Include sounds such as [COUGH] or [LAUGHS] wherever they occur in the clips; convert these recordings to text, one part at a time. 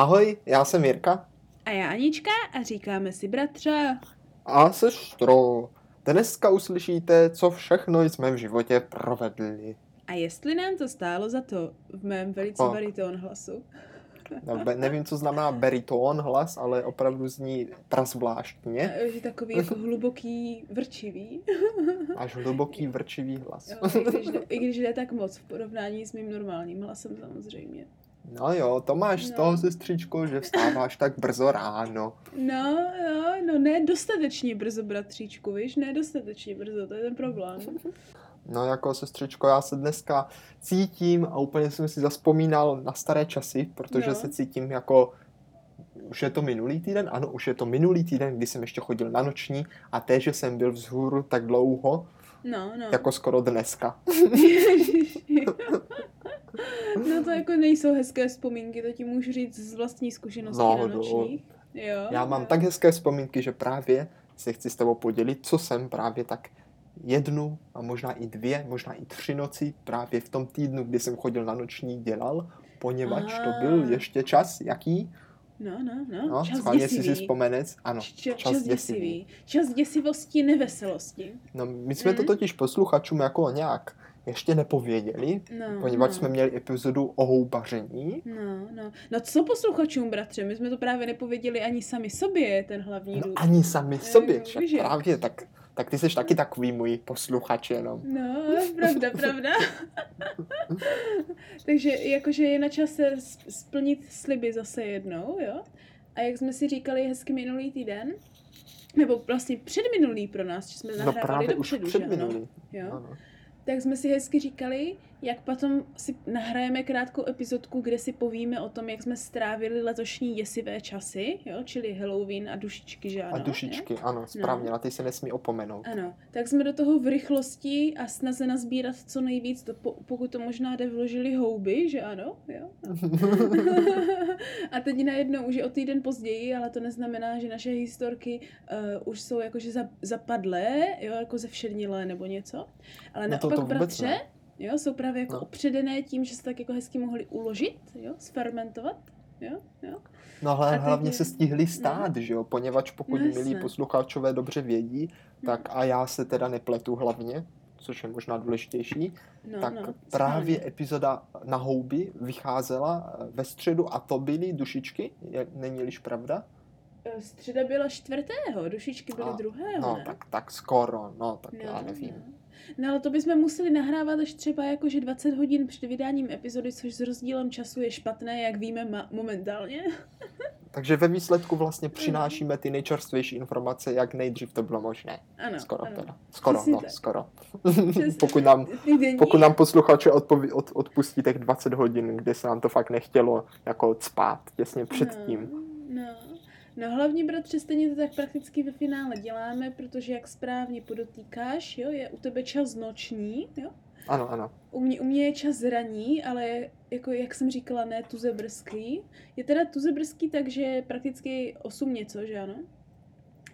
Ahoj, já jsem Jirka. A já Anička a říkáme si bratře. A sestro. Dneska uslyšíte, co všechno jsme v životě provedli. A jestli nám to stálo za to v mém velice O. bariton hlasu. No, be- nevím, co znamená baritón hlas, ale opravdu zní prazvláštně. Že takový jako [LAUGHS] hluboký, vrčivý. Až hluboký vrčivý hlas. Jo, i, když ne, I když ne [LAUGHS] tak moc v porovnání s mým normálním hlasem samozřejmě. No jo, to máš z No. toho, sestřičko, že vstáváš tak brzo ráno. No, no, no ne dostatečně brzo, bratříčku, víš? Ne dostatečně brzo, to je ten problém. [LAUGHS] No jako sestřičko, já se dneska cítím a úplně jsem si zaspomínal na staré časy, protože No. se cítím jako už je to minulý týden? Ano, už je to minulý týden, kdy jsem ještě chodil na noční a té, že jsem byl vzhůru tak dlouho, No, no. jako skoro dneska. [LAUGHS] [LAUGHS] No to jako nejsou hezké vzpomínky, to ti můžu říct z vlastní zkušenosti No, na no. nočních. Jo, Já mám jo. tak hezké vzpomínky, že právě se chci s tebou podělit, co jsem právě tak jednu a možná i dvě, možná i tři noci právě v tom týdnu, kdy jsem chodil na noční, dělal, poněvadž to byl Ah. ještě čas, jaký? No, no, no, No, čas schválně si si děsivý. vzpomenec. Ano, Č- čas, čas děsivý. Čas děsivosti, neveselosti. No, my jsme to Mhm. totiž posluchačům jako nějak ještě nepověděli, No, poněvadž no. jsme měli epizodu o houbaření. No, no. No co posluchačům, bratře? My jsme to právě nepověděli ani sami sobě, ten hlavní No důvod. ani sami sobě, Eh, však že? právě, tak, tak ty jsi taky takový můj posluchač jenom. No, pravda, pravda. [LAUGHS] Takže jakože je na čase splnit sliby zase jednou, jo? A jak jsme si říkali hezky minulý týden, nebo vlastně předminulý pro nás, že jsme No nahrávali právě už dopředu, že předminulý. Jo? Ano. Tak jsme si hezky říkali, jak potom si nahrajeme krátkou epizodku, kde si povíme o tom, jak jsme strávili letošní děsivé časy, jo? čili Halloween a dušičky, že ano? A dušičky, ano, správně, na ty se nesmí opomenout. Ano, tak jsme do toho v rychlosti a snaze nazbírat co nejvíc, to, po- pokud to možná jde, vložili houby, že ano? Jo? [LAUGHS] [LAUGHS] a teď najednou už je o týden později, ale to neznamená, že naše historky uh, už jsou jakože za, zapadlé, jo, jako zevšednilé nebo něco. Ale No to- naopak to vůbec bratře, ne. Jo, jsou právě jako No. opředené tím, že se tak jako hezky mohli uložit, jo, sfermentovat, jo, jo. No ale teď hlavně se stihli stát, že jo, poněvadž pokud No milí posluchačové dobře vědí, tak a já se teda nepletu hlavně, což je možná důležitější, No, tak no, právě správně. epizoda na houby vycházela eh, ve středu a to byly dušičky, je- není-liž pravda? Eh, Středa byla čtvrtého, dušičky byly A, druhého, No, ne? tak, tak skoro, no, tak já nevím. No. No ale to bychom museli nahrávat až třeba jakože 20 hodin před vydáním epizody, což s rozdílem času je špatné, jak víme ma- momentálně. [LAUGHS] Takže ve výsledku vlastně přinášíme ty nejčerstvější informace, jak nejdřív to bylo možné. Ano, Skoro ano. teda. Skoro, Přesně no, tak. skoro. [LAUGHS] Pokud, nám, pokud nám posluchače odpoví, od, odpustí těch 20 hodin, kde se nám to fakt nechtělo jako spát těsně předtím. No, no. No hlavně, bratře, stejně to tak prakticky ve finále děláme, protože jak správně podotýkáš, jo, je u tebe čas noční, jo? Ano, ano. U mě, u mě je čas raní, ale jako jak jsem říkala, ne tuze brzký. Je teda tuze brzký, takže prakticky 8 něco, že ano?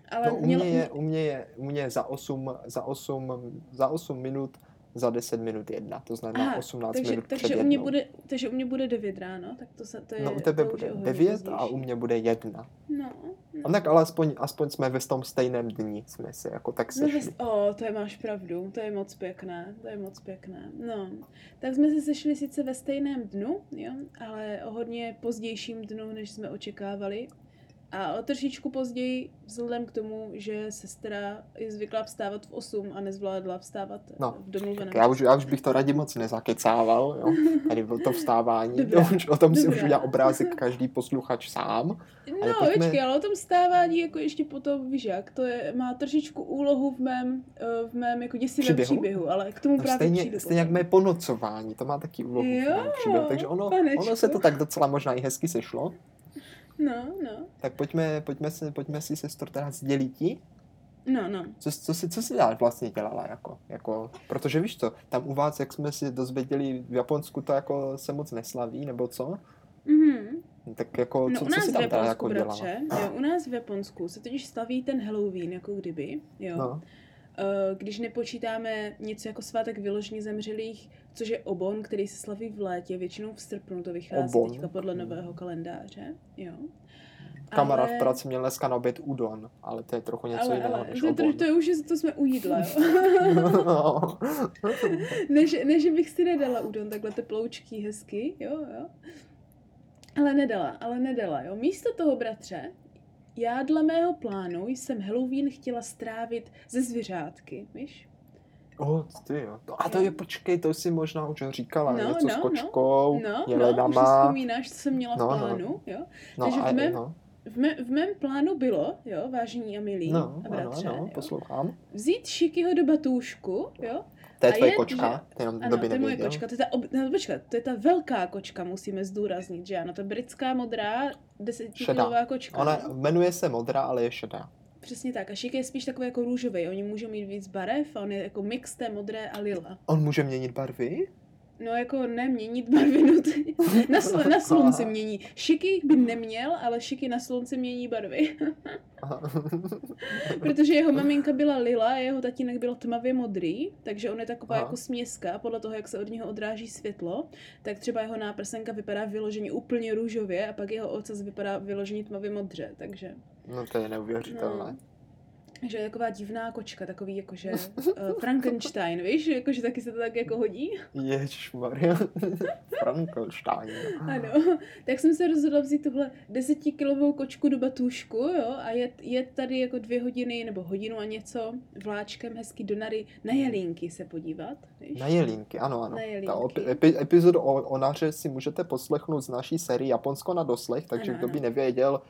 Ale No, u, mělo- mě je, u, mě je, u mě je za 8, za 8, za 8 minut, za 10 minut jedna, to znamená Aha, 18 takže, minut takže před u mě jednou. bude, takže u mě bude 9 ráno, tak to, se, to je, no u tebe bude je o hodně 9 a u mě bude jedna. No, A tak ale aspoň, aspoň jsme ve tom stejném dni, jsme se jako tak No, sešli. ves- o, to je máš pravdu, to je moc pěkné, to je moc pěkné. No, tak jsme se sešli sice ve stejném dnu, jo, ale o hodně pozdějším dnu, než jsme očekávali. A o trošičku později, vzhledem k tomu, že sestra je zvyklá vstávat v 8 a nezvládla vstávat No, v domluveném já už, já už bych to raději moc nezakecával, jo. [LAUGHS] Tady bylo to vstávání, Dobrá, to už, o tom si už dobrá. udělá obrázek každý posluchač sám. ale No, pojďme- počkej, ale o tom stávání jako ještě potom, víš jak, to je, má trošičku úlohu v mém, eh, v mém jako děsivém Příběhu? příběhu, ale k tomu No, právě stejně, přijdu stejně jak mé ponocování, to má taky úlohu. v Jo, mém příběhu, takže ono, panečku. ono se to tak docela možná i hezky sešlo. No, no, Tak pojďme, pojďme, si, pojďme si sestro teda sdělit ti, no, no. co, co, si, co si dál vlastně dělala, jako, jako, protože víš co, tam u vás, jak jsme si dozvěděli, v Japonsku to jako se moc neslaví, nebo co? Mhm. Tak jako, No co, u co nás si v tam teda Japonsku, jako dělala? bratře, jo, u nás v Japonsku se totiž slaví ten Halloween, jako kdyby, jo. No, když nepočítáme něco jako svátek vyložení zemřelých, což je obon, který se slaví v létě, většinou v srpnu to vychází obon. teďka podle nového kalendáře, jo. Kamarád ale... v práci měl dneska na oběd udon, ale to je trochu něco ale, jiného ale, než to, to, to, je už, to jsme u jídla, jo. [LAUGHS] než, než bych si nedala udon, takhle teploučký, hezky, jo, jo. Ale nedala, ale nedala, jo. Místo toho, bratře, já dle mého plánu jsem Halloween chtěla strávit ze zvířátky, víš? Oh, ty jo. No, a to je, počkej, to si možná už říkala, no, něco no, s kočkou, no, no, jelenama. No, už si vzpomínáš, co jsem měla no, v plánu, no. jo? No, Takže a, v mém, no. v, mé, v mém plánu bylo, jo, vážení a milí no, a bratře, ano, ano, poslouchám. Vzít Šikyho do batůžku, jo, to je tvoje kočka? Že, to jenom ano, to je moje kočka. To je, ta, ob, no, počkat, to je ta velká kočka, musíme zdůraznit, že ano, to je britská modrá desetikilová kočka. Ona jmenuje se modrá, ale je šedá. Přesně tak. A šik je spíš takový jako růžový. Oni můžou mít víc barev on je jako mix té modré a lila. On může měnit barvy? No jako neměnit barvy nutně. [LAUGHS] Na, sl- na slunci mění. Šiky by neměl, ale šiky na slunci mění barvy. [LAUGHS] Protože jeho maminka byla lila a jeho tatínek byl tmavě modrý, takže on je taková Aha. jako směska, podle toho, jak se od něho odráží světlo, tak třeba jeho náprsenka vypadá vyloženě úplně růžově a pak jeho ocas vypadá vyloženě tmavě modře, takže... No to je neuvěřitelné. No že je taková divná kočka, takový jakože uh, [LAUGHS] Frankenstein, víš, jakože taky se to tak jako hodí. Ježišmarja, [LAUGHS] Frankenstein. Ano, tak jsem se rozhodla vzít tuhle desetikilovou kočku do batušku, jo, a jet, jet tady jako dvě hodiny nebo hodinu a něco vláčkem hezky do Nary na Jelínky se podívat, víš? Na Jelínky, ano, ano. Na jelínky. Ta epi, epizodu o, o Naře si můžete poslechnout z naší série Japonsko na doslech, takže ano, kdo by nevěděl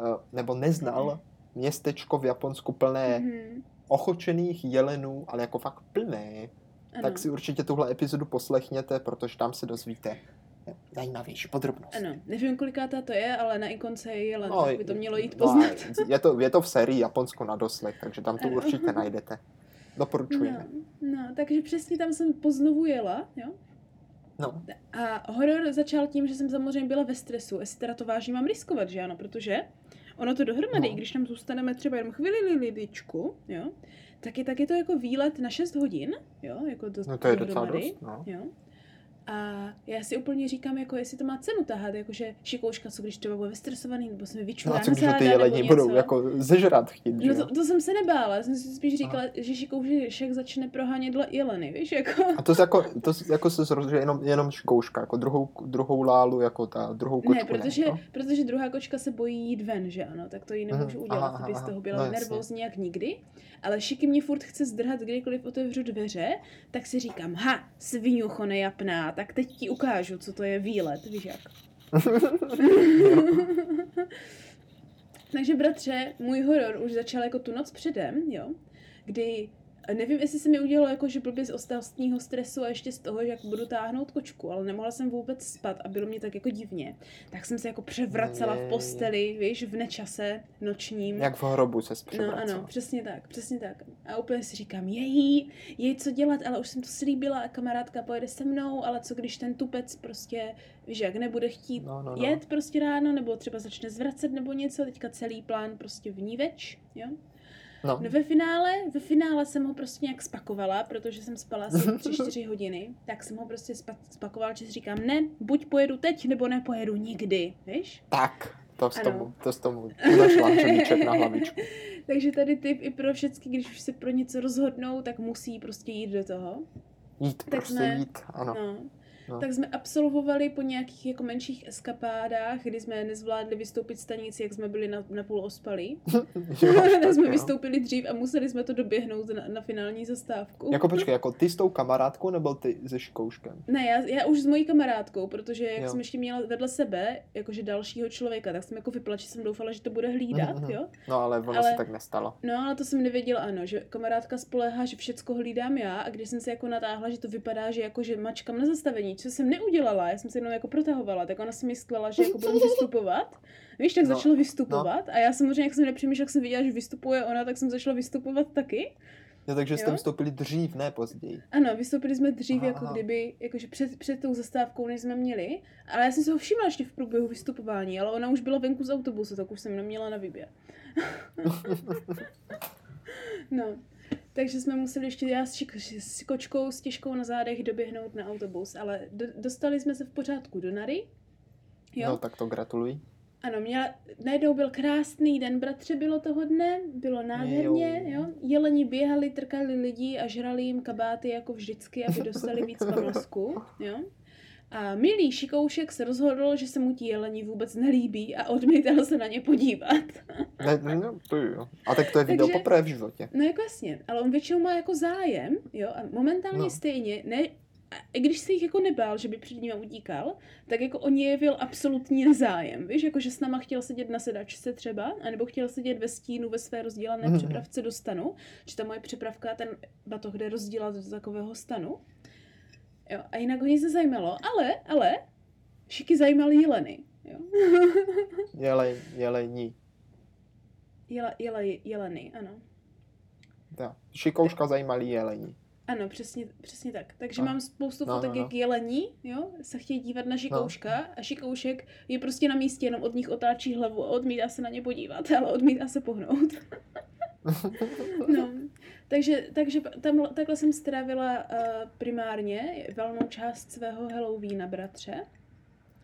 uh, nebo neznal, mm městečko v Japonsku plné mm-hmm. ochočených jelenů, ale jako fakt plné, ano. tak si určitě tuhle epizodu poslechněte, protože tam se dozvíte zajímavější podrobnost. Ano, nevím, koliká to je, ale na ikonce je jelen, no, tak by to mělo jít no, poznat. No, je, to, je to v sérii Japonsko na doslech, takže tam to ano. určitě najdete. Doporučujeme. No, no, takže přesně tam jsem poznovu jela, jo. No. A horor začal tím, že jsem samozřejmě byla ve stresu, jestli teda to vážně mám riskovat, že ano, protože Ono to dohromady, no. když tam zůstaneme třeba jenom chvíli lidičku, jo, tak je, tak je to jako výlet na 6 hodin, jo, jako to, no to je docela dost, no. jo. A já si úplně říkám, jako jestli to má cenu tahat, jakože šikouška, co když třeba bude vystresovaný, nebo se mi vyčurá no a co když ty jelení budou jako zežrat chtít, No to, to, jsem se nebála, jsem si spíš říkala, Aha. že šikoušek začne prohánět jeleny, víš, jako. A to jako, to jako se zrozuje jenom, jenom šikouška, jako druhou, druhou lálu, jako ta druhou kočku. Ne, protože, ne, no? protože druhá kočka se bojí jít ven, že ano, tak to ji nemůžu udělat, aha, aby z toho byla no, nervózní jak nikdy. Ale Šiky mě furt chce zdrhat, kdykoliv otevřu dveře, tak si říkám, ha, svinucho nejapná, tak teď ti ukážu, co to je výlet, víš jak. [LAUGHS] Takže bratře, můj horor už začal jako tu noc předem, jo, kdy nevím, jestli se mi udělalo jako, že blbě z ostatního stresu a ještě z toho, že jak budu táhnout kočku, ale nemohla jsem vůbec spát a bylo mě tak jako divně. Tak jsem se jako převracela v posteli, víš, v nečase nočním. Jak v hrobu se No ano, přesně tak, přesně tak. A úplně si říkám, její, jej co dělat, ale už jsem to slíbila a kamarádka pojede se mnou, ale co když ten tupec prostě, víš, jak nebude chtít no, no, no. jet prostě ráno, nebo třeba začne zvracet nebo něco, teďka celý plán prostě vníveč, jo. No. no ve finále, ve finále jsem ho prostě nějak spakovala, protože jsem spala asi [LAUGHS] 3-4 hodiny, tak jsem ho prostě spakovala, že si říkám, ne, buď pojedu teď, nebo nepojedu nikdy, víš? Tak, to s tomu, to s tomu našla na hlavičku. [LAUGHS] Takže tady tip i pro všechny, když už se pro něco rozhodnou, tak musí prostě jít do toho. Jít, tak prostě jsme, jít, ano. No, No. Tak jsme absolvovali po nějakých jako menších eskapádách, kdy jsme nezvládli vystoupit stanici, jak jsme byli na, na půl ospalí. [LAUGHS] [LAUGHS] tak jsme vystoupili dřív a museli jsme to doběhnout na, na finální zastávku. Jako počkej, [LAUGHS] jako ty s tou kamarádkou nebo ty se škouškem? Ne, já, já už s mojí kamarádkou, protože jak jo. jsem ještě měla vedle sebe, jakože dalšího člověka, tak jsem jako vypla, že jsem doufala, že to bude hlídat, mm-hmm. jo. No ale ono ale, se tak nestalo. No ale to jsem nevěděla, ano, že kamarádka spoléhá, že všecko hlídám já a když jsem se jako natáhla, že to vypadá, že jako, že mačkám na zastavení, co jsem neudělala, já jsem se jenom jako protahovala, tak ona si myslela, že jako budu [LAUGHS] vystupovat. Víš, tak no, začala vystupovat no. a já samozřejmě, jak jsem nepřemýšlela, jak jsem viděla, že vystupuje ona, tak jsem začala vystupovat taky. Jo, takže jste vystoupili dřív, ne později. Ano, vystoupili jsme dřív, Aha. jako kdyby, jakože před, před tou zastávkou, než jsme měli. Ale já jsem se ho všimla ještě v průběhu vystupování, ale ona už byla venku z autobusu, tak už jsem neměla na výběr. [LAUGHS] no. Takže jsme museli ještě já s, s kočkou, s těžkou na zádech doběhnout na autobus, ale do, dostali jsme se v pořádku do Nary. Jo? No tak to gratuluji. Ano, měla, najednou byl krásný den, bratře, bylo toho dne, bylo nádherně, Jo. jo. Jeleni běhali, trkali lidi a žrali jim kabáty jako vždycky, aby dostali víc [LAUGHS] pamlsku, jo. A milý šikoušek se rozhodl, že se mu ti jeleni vůbec nelíbí a odmítal se na ně podívat. Ne, ne, no, to jo. A tak to je viděl Takže- poprvé v životě. No jak vlastně, ale on většinou má jako zájem, jo, a momentálně No. stejně, ne, a i když se jich jako nebál, že by před nimi utíkal, tak jako on jevil absolutní nezájem, víš, jako že s náma chtěl sedět na sedačce třeba, anebo chtěl sedět ve stínu ve své rozdílené Mhm. přepravce do stanu, že ta moje přepravka, ten batoh jde rozdílat do takového stanu. Jo, a jinak ho nic nezajímalo, ale, ale, šiky zajímaly jeleny, jo. [LAUGHS] Jelej, jelení. Jele, jele, jeleny, ano. Ja. Šikouška zajímalý jelení. Ano, přesně, přesně tak. Takže A- mám spoustu no, fotek, no, no. jak jelení, jo, se chtějí dívat na šikouška a šikoušek je prostě na místě, jenom od nich otáčí hlavu a odmítá se na ně podívat, ale odmítá se pohnout. [LAUGHS] [LAUGHS] no, takže, takže tam, takhle jsem strávila uh, primárně valnou část svého Halloweena, bratře.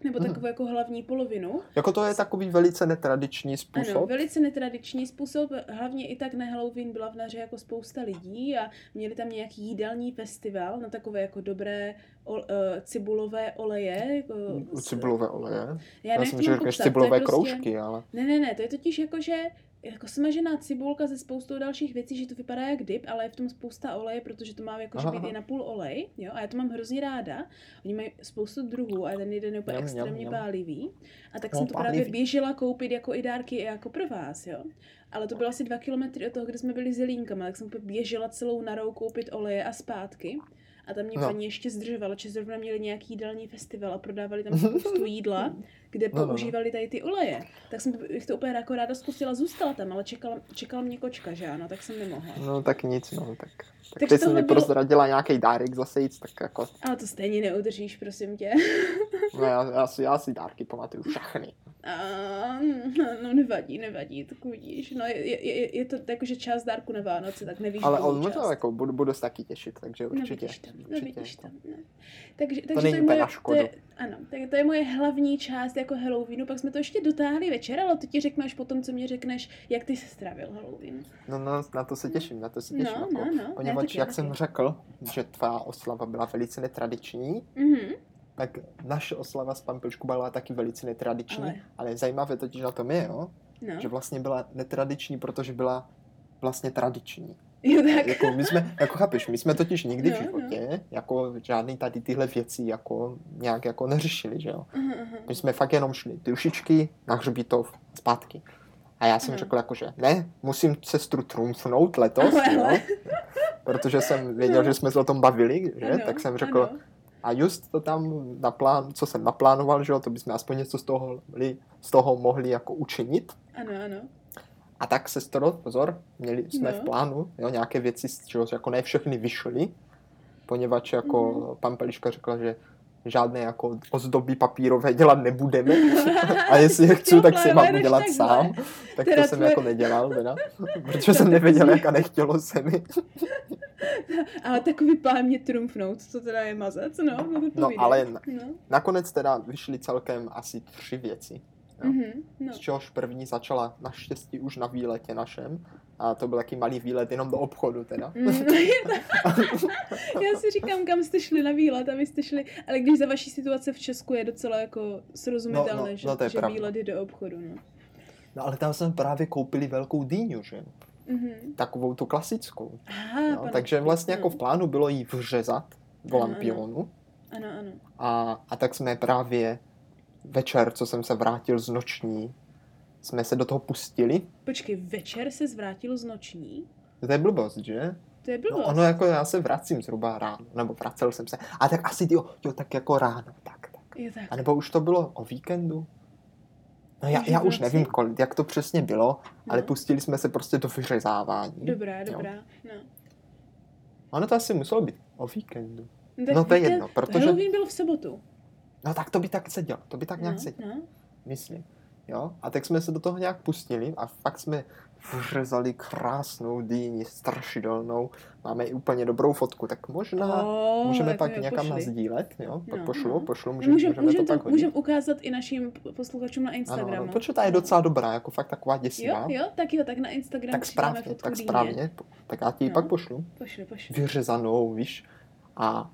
Nebo takovou jako hlavní polovinu. Jako to je takový velice netradiční způsob. Ano, velice netradiční způsob, hlavně i tak na Halloween byla v Naře jako spousta lidí a měli tam nějaký jídelní festival na takové jako dobré ol, uh, cibulové oleje. Jako, cibulové oleje. já, Já jsem že cibulové prostě- kroužky, ale... Ne, ne, ne, to je totiž jako, že jako smažená cibulka se spoustou dalších věcí, že to vypadá jak dip, ale je v tom spousta oleje, protože to má jako že být i na půl olej, jo, a já to mám hrozně ráda. Oni mají spoustu druhů a ten jeden je úplně mňam, extrémně mňam. pálivý. A tak No, jsem to právě pálivý. běžela koupit jako i dárky i jako pro vás, jo. Ale to bylo asi dva kilometry od toho, kde jsme byli s jelínkama, tak jsem běžela celou narou koupit oleje a zpátky. A tam mě No. paní ještě zdržovala, že zrovna měli nějaký jídelní festival a prodávali tam [LAUGHS] spoustu jídla, kde No, no, no. používali tady ty oleje. Tak jsem bych to úplně jako ráda zkusila, zůstala tam, ale čekala, čekala mě kočka, že ano, tak jsem nemohla. No tak nic, no. Tak, tak Takže teď jsem tohle mi bylo- prozradila nějaký dárek zase jít, tak jako... Ale to stejně neudržíš, prosím tě. No já, já, si, já si dárky pamatuju všechny. A, no, nevadí, nevadí, tak uvidíš. No, je, je, je, je to jako, že část dárku na Vánoce, tak nevíš, Ale on část. to jako budu, budu se taky těšit, takže No určitě. vidíš tam, no určitě vidíš to- tam, no. Takže, takže není je úplně moje, na to škodu. je, ano, tak to je moje hlavní část jako Halloweenu, pak jsme to ještě dotáhli večer, ale to ti řeknu až potom, co mě řekneš, jak ty se strávil Halloween. No, no, na to se těším, na to se těším. No, jako, no, no, Poněvadž, jak jsem řekl, že tvá oslava byla velice netradiční, Mhm, tak naše oslava z Pampelšku byla taky velice netradiční, ale, Ale- zajímavé totiž na tom je, jo, no. že vlastně byla netradiční, protože byla vlastně tradiční. Jo, tak. Jako my jsme, jako chápeš, my jsme totiž nikdy v No, životě jako žádný tady tyhle věci jako nějak jako neřešili, že jo. Aha, aha. My jsme fakt jenom šli dušičky na hřbitov zpátky. A já jsem Aha. řekl jako, že ne, musím sestru trumfnout letos, [LAUGHS] Ale, jo, ale. protože jsem věděl, No. že jsme se o tom bavili, že, Ano, tak jsem řekl, ano. A just to tam naplán, co jsem naplánoval, že jo, to bychom aspoň něco z toho, mohli- z toho mohli jako učinit. Ano, ano. A tak sestro, pozor, měli jsme No. v plánu, jo, nějaké věci, z čeho jako ne všechny vyšly, poněvadž jako Mhm. pan Peliška řekla, že žádné jako ozdoby papírové dělat nebudeme. [LAUGHS] A jestli je chci, tak si je mám udělat takhle. sám. Tak Teda to jsem tvoje- jako nedělal, teda, [LAUGHS] protože To jsem nevěděl, jak a nechtělo se mi. [LAUGHS] Ale takový plán mě trumfnout, to teda je mazec, no. No, to No, ale No. nakonec teda vyšly celkem asi tři věci. Jo. Mhm, no. Z čehož první začala naštěstí už na výletě našem. A to byl taky malý výlet jenom do obchodu teda. Mm, [LAUGHS] Já si říkám, kam jste šli na výlet a vy jste šli, ale když za vaší situace v Česku je docela jako srozumitelné, No, no, že, no, to je že pravda. výlet do obchodu, no. No ale tam jsme právě koupili velkou dýňu, že? Mhm. Takovou tu klasickou. Aha, No, takže vlastně jako v plánu bylo jí vřezat do Ano, ano. lampionu. Ano, ano. A, a tak jsme právě večer, co jsem se vrátil z noční, jsme se do toho pustili. Počkej, večer se zvrátil z noční? To je blbost, že? To je No, blbost. ono jako já se vracím zhruba ráno, nebo vracel jsem se. A tak asi jo, jo tak jako ráno, tak, tak. Je tak. A nebo už to bylo o víkendu? No já, já už nevím, kolik, jak to přesně bylo, ale No. pustili jsme se prostě do vyřezávání. Dobrá, jo. dobrá. No. Ono to asi muselo být o víkendu. tak No, to je jedno, protože- Halloween byl v sobotu. No tak to by tak sedělo, to by tak nějak no, sedělo, no. myslím. Jo, a tak jsme se do toho nějak pustili a fakt jsme vřezali krásnou dýni, strašidelnou, máme i úplně dobrou fotku, tak možná oh, můžeme pak někam pošli. nazdílet, jo, pak No, pošlu, no. pošlu, No, můžeme, Můžem, můžeme můžem, to to, pak hodit. můžem ukázat i našim posluchačům na Instagramu. ano, protože ta je docela dobrá, jako fakt taková Jo, děsivá. jo, tak jo, tak na Instagram tak správně, fotku tak dýně. správně, tak já ti ji No. pak pošlu. Pošli, pošli. vyřezanou, víš, a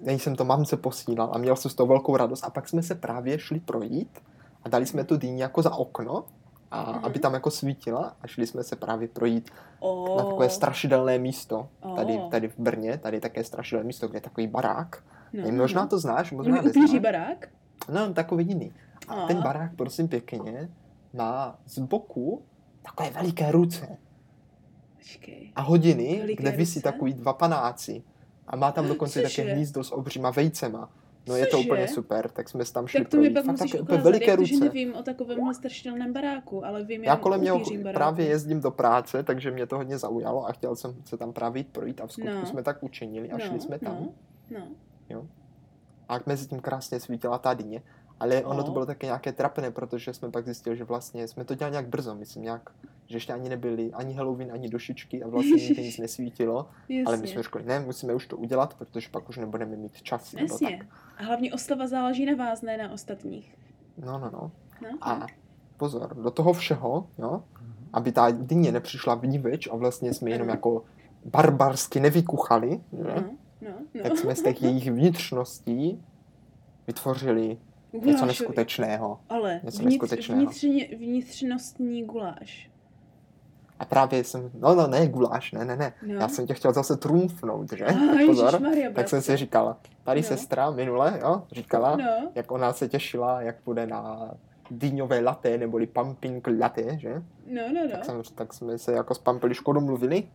nejsem to mamce posílal a měl jsem z toho velkou radost a pak jsme se právě šli projít a dali jsme tu dýni jako za okno, a Mhm. aby tam jako svítila a šli jsme se právě projít Oh. na takové strašidelné místo, tady, Oh. tady v Brně, tady je také strašidelné místo, kde je takový barák. no, No, možná to znáš, možná neznáš. barák? No, takový jiný. A A. ten barák, prosím pěkně, má z boku takové veliké ruce Počkej. a hodiny, Veliké kde visí ruce? takový dva panáci. A má tam dokonce Cože? také hnízdo s obříma vejcema. No je to Cože? úplně super, tak jsme tam šli Tak to mi pak Fakt musíš také úplně ukázat, veliké jak to, že ruce. nevím o takovémhle strašidelném baráku, ale vím Já kolem něho právě jezdím do práce, takže mě to hodně zaujalo a chtěl jsem se tam právě jít projít a v skutku No. jsme tak učinili a no, šli jsme tam. No, no. A mezi tím krásně svítila ta dyně. Ale ono to No. bylo také nějaké trapné, protože jsme pak zjistili, že vlastně jsme to dělali nějak brzo, myslím nějak, že ještě ani nebyli ani Halloween, ani došičky a vlastně [LAUGHS] nikdy nic nesvítilo. Jasně. Ale my jsme řekli, ne, musíme už to udělat, protože pak už nebudeme mít čas. Nebo Jasně. tak. A hlavně oslava záleží na vás, ne na ostatních. No, no, no. No? A pozor, do toho všeho, jo, aby ta dyně nepřišla vníveč a vlastně jsme jenom jako barbarsky nevykuchali, že? No, no, no. tak jsme z těch jejich vnitřností vytvořili něco Gulášový. neskutečného. Ale něco vnitř, neskutečného. vnitřně, vnitřnostní guláš. A právě jsem, no, no, ne, guláš, ne, ne, ne. No. Já jsem tě chtěl zase trumfnout, že? Ah, [LAUGHS] Pozor. ježišmarja, Tak jsem si říkal, tady No. sestra minule, jo, říkala, No, jak ona se těšila, jak bude na dýňové latte, neboli pumping latte, že? no, no, Tak, no. jsem, tak jsme se jako s Pampeliškou domluvili.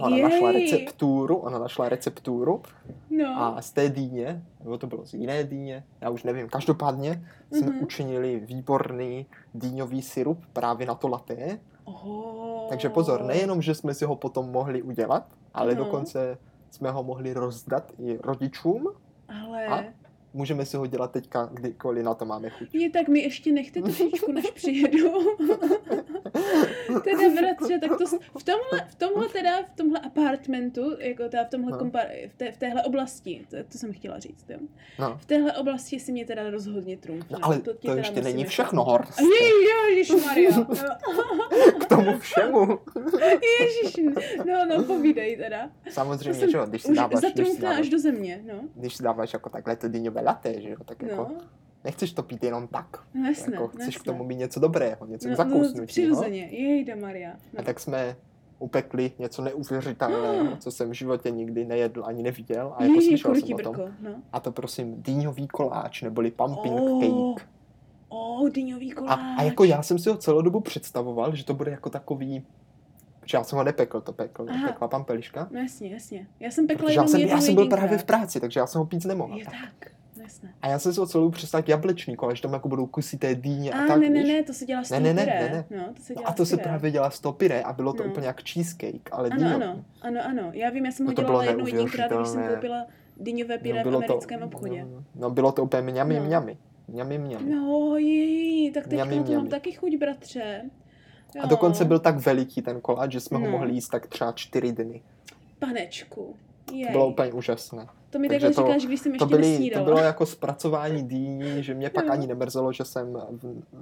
Ona našla Jej. recepturu, ona našla recepturu No, a z té dýně, nebo to bylo z jiné dýně, já už nevím, každopádně jsme Mhm. učinili výborný dýňový syrup právě na to latte. oh. Takže pozor, nejenom, že jsme si ho potom mohli udělat, ale No. dokonce jsme ho mohli rozdat i rodičům. Ale... A? Můžeme si ho dělat teďka, kdykoliv na to máme chuť. Je, tak mi ještě nechte trošičku, než přijedu. teda bratře, tak to v tomhle, v tomhle teda, v tomhle apartmentu, jako teda v tomhle No. kompar, v, té, v téhle oblasti, to, to jsem chtěla říct, jo. No, V téhle oblasti si mě teda rozhodně trumfne. no ale to, teda ještě není nechat. všechno, Horst. Ježišmarja. No, [LAUGHS] K tomu všemu. Ježiš, no, no, povídej teda. To Samozřejmě, že jo, když si dáváš, zatrumfla až do země, no. když si dáváš jako takhle to dýňové latte, že jo, tak jako No, nechceš to pít jenom tak. no jasné, Jako chceš jasné. k tomu mít něco dobrého, něco k no, no, zakousnutí. přirozeně, jejda Maria. A No. tak jsme upekli něco neuvěřitelného, [GASPS] co jsem v životě nikdy nejedl ani neviděl a jako Její, slyšel jsem o tom. brko, no. A to prosím dýňový koláč, neboli pumping Oh, cake. Oh, dýňový A, koláč. a jako já jsem si ho celou dobu představoval, že to bude jako takový, že já jsem ho nepekl, to pekl, Aha. pekla pampeliška. No jasně, jasně. Já jsem pekla Protože já jenom jsem, já jsem byl právě v práci, takže já jsem ho pít nemohl. Jo, tak. No, jasné. A já jsem si ho celou jablečný koláč, že tam jako budou kusy té dýně a, A tak, ne, ne, ne, to se dělá z Ne, ne, ne, pyré. ne, No, to se dělá No a to se právě dělá z toho pyré a bylo to No. úplně jak cheesecake, ale Ano, dýňový. ano, ano, ano. Já vím, já jsem ho No dělala jednou jedinkrát, když jsem koupila dýňové pyré v bylo to, americkém obchodě. No, no, bylo to úplně mňami, No. mňami. Mňami, mňami. No, jej, tak teďka Mňami, to mám mňami. taky chuť, bratře. A dokonce byl tak veliký ten koláč, že jsme ho No. mohli jíst tak třeba čtyři dny. Panečku. To Jej. bylo úplně úžasné. to mi takhle to- říkáš, když jsem ještě To, byly, to bylo jako zpracování dýní, že mě pak ani nemrzelo, že jsem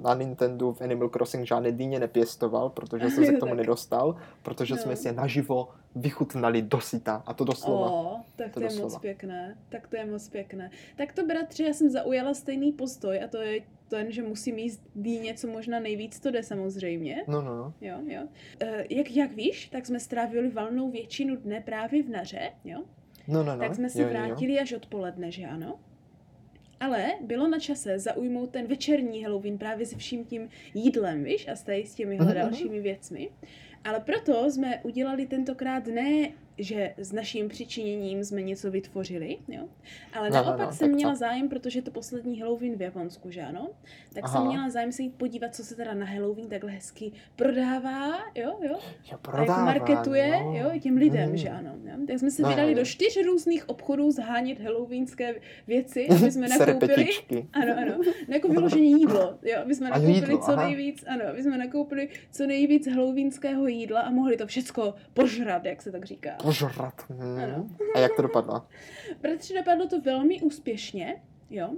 na Nintendo v Animal Crossing žádné dýně nepěstoval, protože jsem se [LAUGHS] k tomu nedostal, protože No. jsme si je naživo vychutnali do syta, a to doslova. O, tak To to, je doslova. moc pěkné. Tak to je moc pěkné. Tak to bratře, já jsem zaujala stejný postoj a to je ten, že musím jíst dýně, co možná nejvíc to jde samozřejmě. No, no, no. Jo, jo. E, jak, jak víš, tak jsme strávili valnou většinu dne právě v Naře, jo? No, no, no. tak jsme se jo, jo, jo. vrátili až odpoledne, že ano? Ale bylo na čase zaujmout ten večerní Halloween právě se vším tím jídlem, víš, a s těmihle Mhm, mhm. dalšími věcmi. Ale proto jsme udělali tentokrát ne že s naším přičiněním jsme něco vytvořili, jo. Ale No, no, naopak no, jsem tak měla co? zájem, protože je to poslední Halloween v Japonsku, že ano? Tak Aha. jsem měla zájem se jít podívat, co se teda na Halloween takhle hezky prodává, jo, jo. Jo, A jako prodává, marketuje, no. jo, těm lidem, Hmm. že ano. Jo? Tak jsme se No, vydali jo. do čtyř různých obchodů zhánět halloweenské věci, [LAUGHS] aby jsme nakoupili. [LAUGHS] Ano, ano. No, jako vyloženě jídlo, jo, aby jsme A nakoupili jídlo, co aha. nejvíc, ano, aby jsme nakoupili co nejvíc halloweenského jídla a mohli to všecko požrat, jak se tak říká. Požrat. Hmm. A jak to dopadlo? Bratře, dopadlo to velmi úspěšně, jo,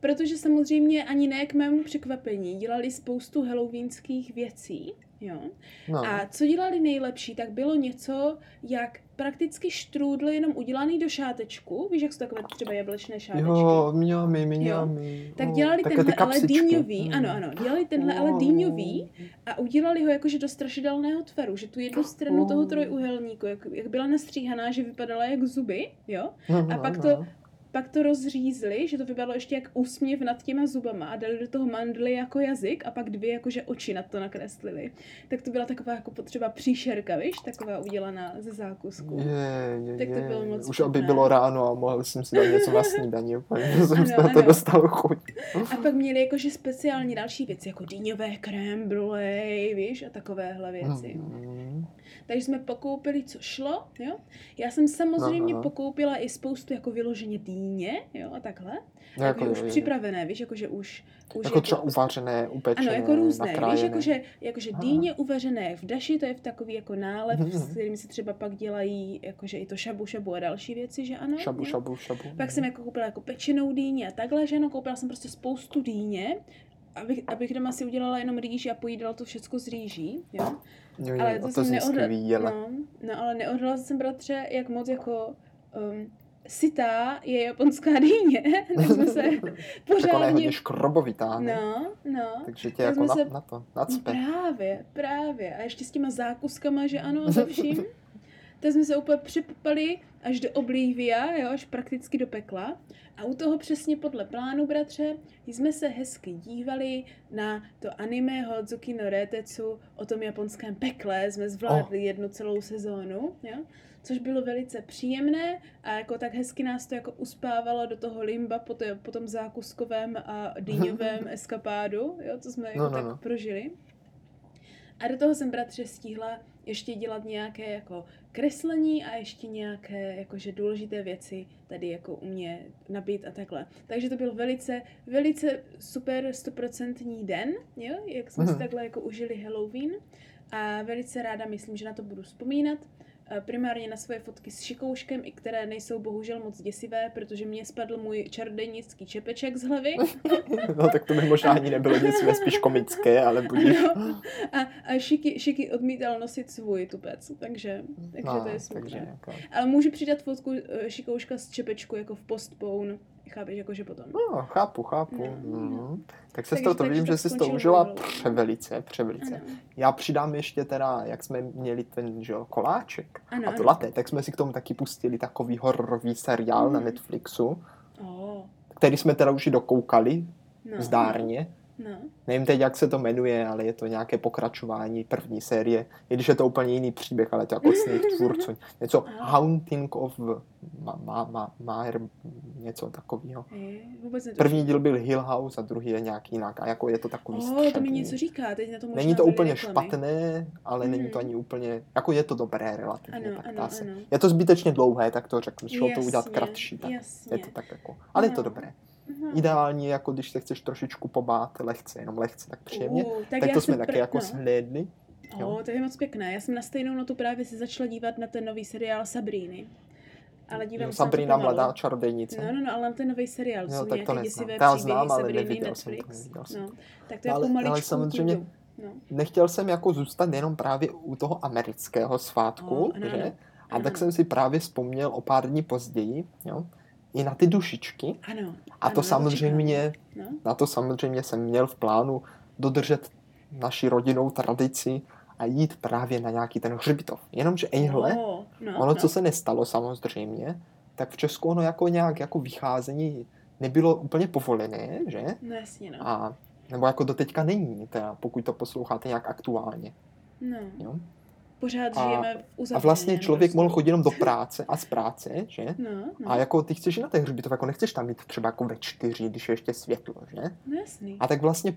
protože samozřejmě ani ne k mému překvapení dělali spoustu halloweenských věcí, jo. No. A co dělali nejlepší, tak bylo něco, jak prakticky štrůdl jenom udělaný do šátečku, víš, jak jsou takové třeba jablečné šátečky. Jo, mňami, mňami. Tak O, dělali ty tenhle ale dýňový, Hmm. ano, ano, dělali tenhle ale O. dýňový a udělali ho jakože do strašidelného tvaru, že tu jednu stranu toho O. trojuhelníku, jak, jak byla nastříhaná, že vypadala jak zuby, jo, No, a no, pak no. to pak to rozřízli, že to vypadalo ještě jak úsměv nad těma zubama a dali do toho mandly jako jazyk a pak dvě jakože oči nad to nakreslili. Tak to byla taková jako potřeba příšerka, víš, taková udělaná ze zákusku. Je, je, Tak to je. bylo moc Už aby bylo ráno a mohl jsem si dát něco na snídaní. [LAUGHS] Úplně jsem Ano, toho to dostal chuť. A pak měli jakože speciální další věci, jako dýňové krém brulee, víš, a takovéhle věci. Hmm. Takže jsme pokoupili, co šlo, jo. Já jsem samozřejmě No, no. pokoupila i spoustu jako vyloženě dýně, jo, a takhle. No, Jako, jako, už připravené, víš, jakože už... už Jako třeba uvařené, upečené, Ano, jako různé, nakrájené. víš, jakože, jakože Aha. dýně uvařené v daši, to je v takový jako nálev, Mhm. s kterým se třeba pak dělají jakože i to šabu šabu a další věci, že ano. Šabu, jo? šabu, šabu. Pak jsem jako koupila jako pečenou dýně a takhle, že ano, koupila jsem prostě spoustu dýně, abych, abych doma si udělala jenom rýži a pojídala to všecko z rýží, jo. Jo, jo, Ale to, to jsem neodhla... no, no, ale neodhledala jsem, bratře, jak moc jako um, sitá je japonská [LAUGHS] dýně, tak jsme se Tak ona je pořádně... hodně škrobovitá, ne? No, no. Takže tě Tak jako na, se- na to, No nacpe. právě, právě. A ještě s těma zákuskama, že ano, a za vším. [LAUGHS] tak jsme se úplně připali až do Oblivia, jo, až prakticky do pekla. A u toho přesně podle plánu, bratře, jsme se hezky dívali na to anime Hodzuki no Retetsu o tom japonském pekle. Jsme zvládli oh. jednu celou sezónu, jo. Což bylo velice příjemné a jako tak hezky nás to jako uspávalo do toho limba po, to, po tom zákuskovém a dýňovém [LAUGHS] eskapádu, jo, co jsme jako No, no, tak no. prožili. A do toho jsem bratře stihla ještě dělat nějaké jako kreslení a ještě nějaké jakože důležité věci tady jako u mě nabít a takhle. Takže to byl velice, velice super stoprocentní den, jo, jak jsme si Mhm. takhle jako užili Halloween a velice ráda myslím, že na to budu vzpomínat. Eh, Primárně na svoje fotky s šikouškem, i které nejsou bohužel moc děsivé, protože mě spadl můj čarodějnický čepeček z hlavy. [LAUGHS] No tak to by možná ani nebylo nic spíš komické, ale budíš. No, a, a Šiky, Šiky odmítal nosit svůj tupec, takže, takže No, to je takže smutné. jako, Ale můžu přidat fotku eh, Šikouška z čepečku jako v postpone, chápeš, jakože potom. no, chápu, chápu. No, no. Mm. Tak Takže- sestro, to takže vím, to že jsi to užila převelice, převelice. Ano, Já přidám ještě teda, jak jsme měli ten že koláček ano. a to ano. latte, tak jsme si k tomu taky pustili takový hororový seriál na Mhm. Netflixu, Oh, který jsme teda už i dokoukali, no, zdárně. No, Nevím teď, jak se to jmenuje, ale je to nějaké pokračování první série. I když je to úplně jiný příběh, ale to jako od svých tvůrců. Něco Aha. Haunting of ma, ma, ma, něco takového. První díl byl Hill House a druhý je nějaký jinak. A jako je to takový Oh, to mi něco říká, teď na to možná Není to úplně reklamy. špatné, ale není to Mhm. ani úplně, jako je to dobré relativně, Ano, tak ano, se. ano. Je to zbytečně dlouhé, tak to řeknu, šlo to udělat kratší, tak Jasně. je to tak jako, ale je to No. dobré. No. Ideální, jako když se chceš trošičku pobát lehce, jenom lehce, tak příjemně. Uh, tak já to jsme taky pr- jako no. shlédli. jo. Oh, to je moc pěkné. Já jsem na stejnou notu právě se začala dívat na ten nový seriál Sabriny. Ale dívám Jo, se na Sabrina pomalu. mladá čarodějnice. No, no, no, ale na ten nový seriál, jsou tak to neznám. já znám, ale Sabriny neviděl jsem to, neviděl jsem no, tak to je Ale- ale, pomaličku ale samozřejmě-. No. Nechtěl jsem jako zůstat jenom právě u toho amerického svátku, Oh, ano, že? ano. A Ano, tak jsem si právě vzpomněl o pár dní později, jo, i na ty dušičky. Ano. A to samozřejmě. No. na to samozřejmě jsem měl v plánu dodržet naši rodinnou tradici a jít právě na nějaký ten hřbitov. Jenomže ejhle, Oh, no, ono, no. co se nestalo samozřejmě, tak v Česku ono jako nějak jako vycházení nebylo úplně povolené, že? No jasně, no. A nebo jako doteďka není, teda, pokud to posloucháte nějak aktuálně. no. Jo? Pořád A- žijeme v A vlastně člověk mohl prostoru. chodit jenom do práce a z práce, že? No, no, A jako ty chceš na té hřbitov, jako nechceš tam mít třeba jako ve čtyři, když je ještě světlo, že? no jasný. A tak vlastně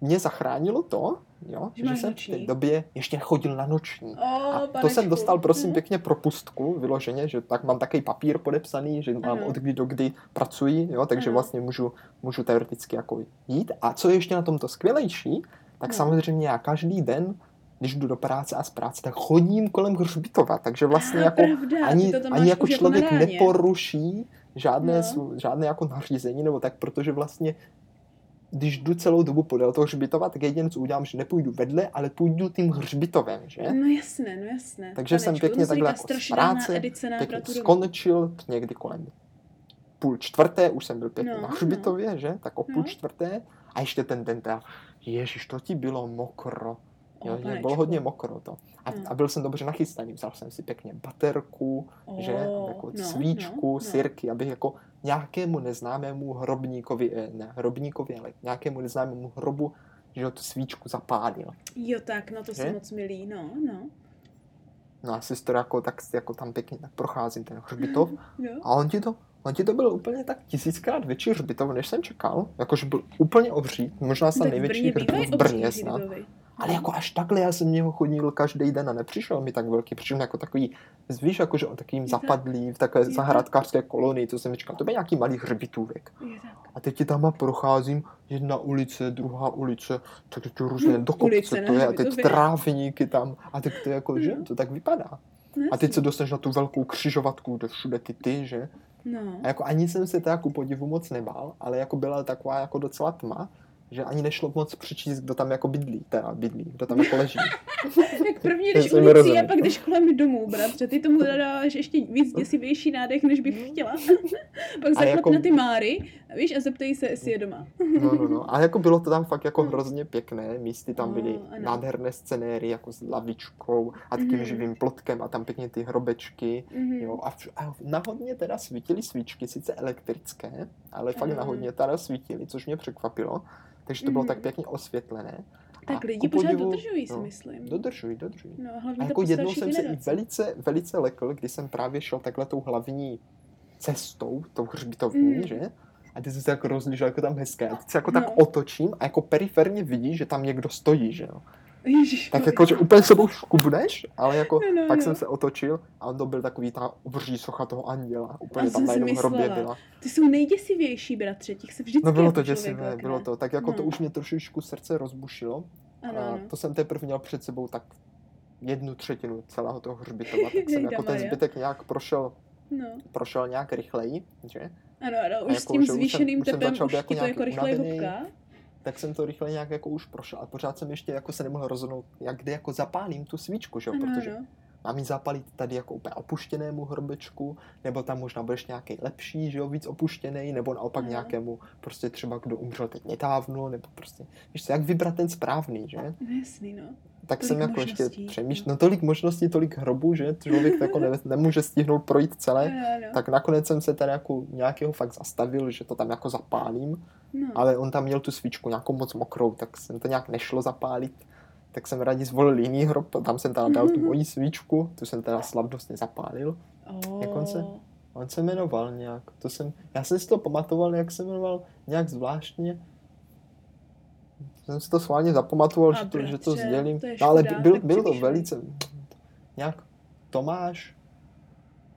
mě zachránilo to, jo, Že že, jsem v noční. té době ještě chodil na noční. O, A to panečku. jsem dostal, prosím, Mhm. pěkně propustku, vyloženě, že tak mám takový papír podepsaný, že mám Ano. od kdy do kdy pracuji, jo, takže Ano. vlastně můžu, můžu teoreticky jako jít. A co je ještě na tomto skvělejší, tak No. samozřejmě já každý den, když jdu do práce a z práce, tak chodím kolem hřbitova, takže vlastně Ah, jako pravda, ani, ani jako jako člověk ráně. neporuší žádné, No. no. žádné jako nařízení nebo tak, protože vlastně když jdu celou dobu podél toho hřbitova, tak jediné, co udělám, že nepůjdu vedle, ale půjdu tím hřbitovem, že? No jasné, no jasné. Takže jsem Panečku, pěkně to se takhle jako z práce, Pěkně skončil někdy kolem půl čtvrté, už jsem byl pěkně No, na hřbitově, že? Tak o půl No. čtvrté. A ještě ten den teda, ježiš, to ti bylo mokro. Jo, že bylo hodně mokro to. A, No. a byl jsem dobře nachystaný, vzal jsem si pěkně baterku, O, že, jako no, svíčku, no, no. sirky, abych jako nějakému neznámému hrobníkovi, eh, ne hrobníkovi, ale nějakému neznámému hrobu, že jo, tu svíčku zapálil. Jo, tak, no to Že? jsem moc milý, no, no. No a sestra jako, tak, jako tam pěkně tak procházím ten hřbitov [LAUGHS] a on ti to, on ti to byl úplně tak tisíckrát větší hřbitov, než jsem čekal. Jakože byl úplně obří, možná snad největší hřbitov v Brně snad. Ale jako až takhle, já jsem něho chodil každý den a nepřišel mi tak velký, přišel jako takový, víš, jakože on takovým Je tak. zapadlý, v takové tak. zahrádkářské kolonii, co jsem říkal, to byl nějaký malý hřbitůvek. Tak. A teď ti tam procházím, jedna ulice, druhá ulice, tak to různě do Ulice kopce to je, a teď trávníky tam, a teď to jako, že, No. to tak vypadá. No, A teď se dostaneš na tu velkou křižovatku, kde všude ty ty, že? No. A jako ani jsem se teda ku podivu moc nebál, ale jako byla taková jako docela tma, že ani nešlo moc přečíst, kdo tam jako bydlí, teda bydlí, kdo tam jako leží. [LAUGHS] Jak první jdeš ulicí a pak jdeš kolem domů, bratře. Ty tomu dáváš ještě víc děsivější nádech, než bych chtěla. [LAUGHS] pak zaklep jako- na ty Máry, a víš, a zeptej se, jestli je doma. No, no, no. A jako bylo to tam fakt jako hrozně pěkné, místy tam byly Oh, ano. nádherné scenéry, jako s lavičkou a takým Mhm. živým plotkem a tam pěkně ty hrobečky. Mhm. Jo, a, vš- a na hodně teda svítily svíčky, sice elektrické, ale fakt na Aha. hodně teda svítily, což mě překvapilo. Takže to bylo Mhm. tak pěkně osvětlené. Tak A lidi pořád podivu- dodržují, si no, myslím. Dodržují, dodržují. No, A hlavně jako ta jednou jsem se i velice, velice lekl, když jsem právě šel takhle tou hlavní cestou, tou hřbitovní, Mm. že? A ty jsem se jako rozlížel, jako tam hezké. A teď se jako tak No. otočím a jako periferně vidíš, že tam někdo stojí, že jo. Ježiš, Tak jako, že úplně sebou škubneš, ale jako No, no, pak no. jsem se otočil a on to byl takový ta obří socha toho anděla. Úplně A tam na jednom hrobě byla. Ty jsou nejděsivější, bratře, těch se vždycky No bylo jako to člověk děsivé, bylo to. Tak jako to No. už mě trošičku srdce rozbušilo. Ano, A to jsem teprve měl před sebou tak jednu třetinu celého toho hřbitova, tak [LAUGHS] jsem jako ten zbytek nějak prošel, No. prošel nějak rychleji, že? Ano, ano, už jako s tím už zvýšeným už jsem tepem už být jako to jako rychleji hopká. Tak jsem to rychle nějak jako už prošel, ale pořád jsem ještě jako se nemohl rozhodnout, jak kdy jako zapálím tu svíčku, že jo, protože mám ji zapalit tady jako úplně opuštěnému hrbečku, nebo tam možná budeš nějaký lepší, že jo, víc opuštěný, nebo naopak Ano. nějakému prostě třeba kdo umřel teď nedávno, nebo prostě, víš co, jak vybrat ten správný, že? No jasný, no. Tak Tolik jsem jako ještě možností, přemýšlel, no. no tolik možností, tolik hrobů, že člověk jako ne, nemůže stihnout projít celé. [LAUGHS] Ano, ano. Tak nakonec jsem se tady jako nějakého fakt zastavil, že to tam jako zapálím, no. ale on tam měl tu svíčku nějakou moc mokrou, tak jsem to nějak nešlo zapálit. Tak jsem raději zvolil jiný hrob, tam jsem teda dal tu moji svíčku, tu jsem teda slavnostně zapálil. Oh. jak on se- On se jmenoval nějak, to jsem, já jsem si to pamatoval, jak se jmenoval nějak zvláštně. Jsem si to schválně zapamatoval, že to, že to sdělím. no, ale byl, byl to velice, nějak Tomáš,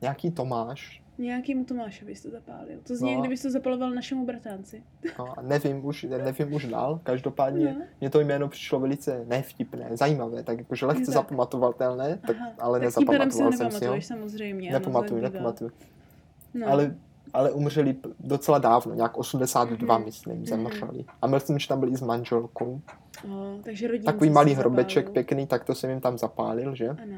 nějaký Tomáš, Nějakýmu Tomášovi jsi to zapálil. To zní, No. kdybys to zapaloval našemu bratánci. no, a nevím už, nevím už dál, každopádně No. mně to jméno přišlo velice nevtipné, zajímavé, tak jakože lehce tak. zapamatovatelné, tak, Aha, ale tak nezapamatoval jsem si ho. samozřejmě. Nepamatuju, nepamatuju. No. Ale, ale umřeli docela dávno, nějak 82, Mhm. myslím, zemřeli. A myslím, že tam byli s manželkou. O, takže Takový malý zapálil. hrobeček pěkný, tak to jsem jim tam zapálil, že? Ano.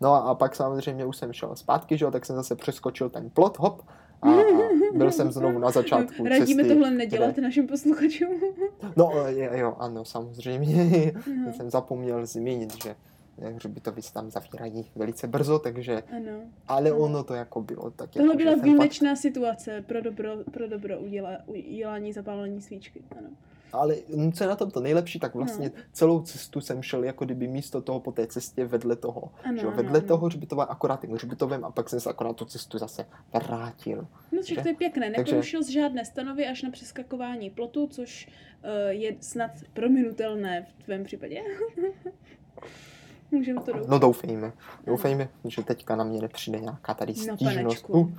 No a, pak samozřejmě už jsem šel zpátky, že jo, tak jsem zase přeskočil ten plot, hop, a, a [LAUGHS] byl jsem znovu na začátku Radíme cesty. tohle nedělat kde- našim posluchačům. No jo, jo, ano, samozřejmě. No. jsem zapomněl zmínit, že eh, hřbitovy se tam zavírají velice brzo, takže, ano. ale No. ono to jako bylo tak Tohle jako, že byla fakt- výjimečná situace pro dobro, pro dobro uděla, udělání zapálení svíčky. Ano. Ale mm, co je na tom to nejlepší, tak vlastně No. celou cestu jsem šel jako kdyby místo toho po té cestě vedle toho. Ano, že ano, vedle ano. toho hřbitova akorát tím hřbitovem a pak jsem se akorát tu cestu zase vrátil. No, však to je pěkné. Takže- Neporušil z žádné stanovy až na přeskakování plotu, což uh, je snad prominutelné v tvém případě. [LAUGHS] Můžeme to doufat. No doufejme. Doufejme, že teďka na mě nepřijde nějaká tady No, stížnost. Uh,